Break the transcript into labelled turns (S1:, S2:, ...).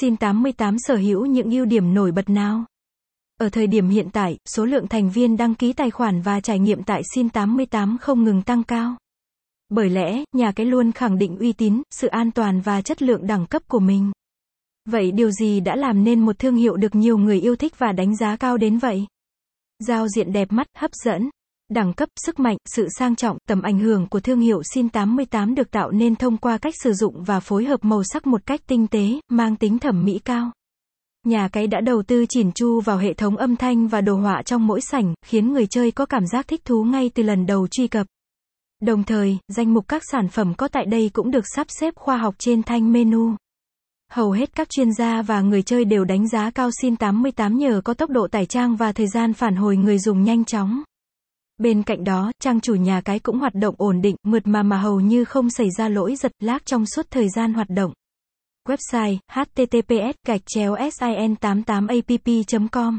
S1: Sin 88 sở hữu những ưu điểm nổi bật nào? Ở thời điểm hiện tại, số lượng thành viên đăng ký tài khoản và trải nghiệm tại Sin 88 không ngừng tăng cao. Bởi lẽ, nhà cái luôn khẳng định uy tín, sự an toàn và chất lượng đẳng cấp của mình. Vậy điều gì đã làm nên một thương hiệu được nhiều người yêu thích và đánh giá cao đến vậy? Giao diện đẹp mắt, hấp dẫn. Đẳng cấp, sức mạnh, sự sang trọng, tầm ảnh hưởng của thương hiệu Sin 88 được tạo nên thông qua cách sử dụng và phối hợp màu sắc một cách tinh tế, mang tính thẩm mỹ cao. Nhà cái đã đầu tư chỉn chu vào hệ thống âm thanh và đồ họa trong mỗi sảnh, khiến người chơi có cảm giác thích thú ngay từ lần đầu truy cập. Đồng thời, danh mục các sản phẩm có tại đây cũng được sắp xếp khoa học trên thanh menu. Hầu hết các chuyên gia và người chơi đều đánh giá cao Sin 88 nhờ có tốc độ tải trang và thời gian phản hồi người dùng nhanh chóng. Bên cạnh đó, trang chủ nhà cái cũng hoạt động ổn định, mượt mà mà hầu như không xảy ra lỗi giật lag trong suốt thời gian hoạt động. Website https gạch chéo sin 88 app com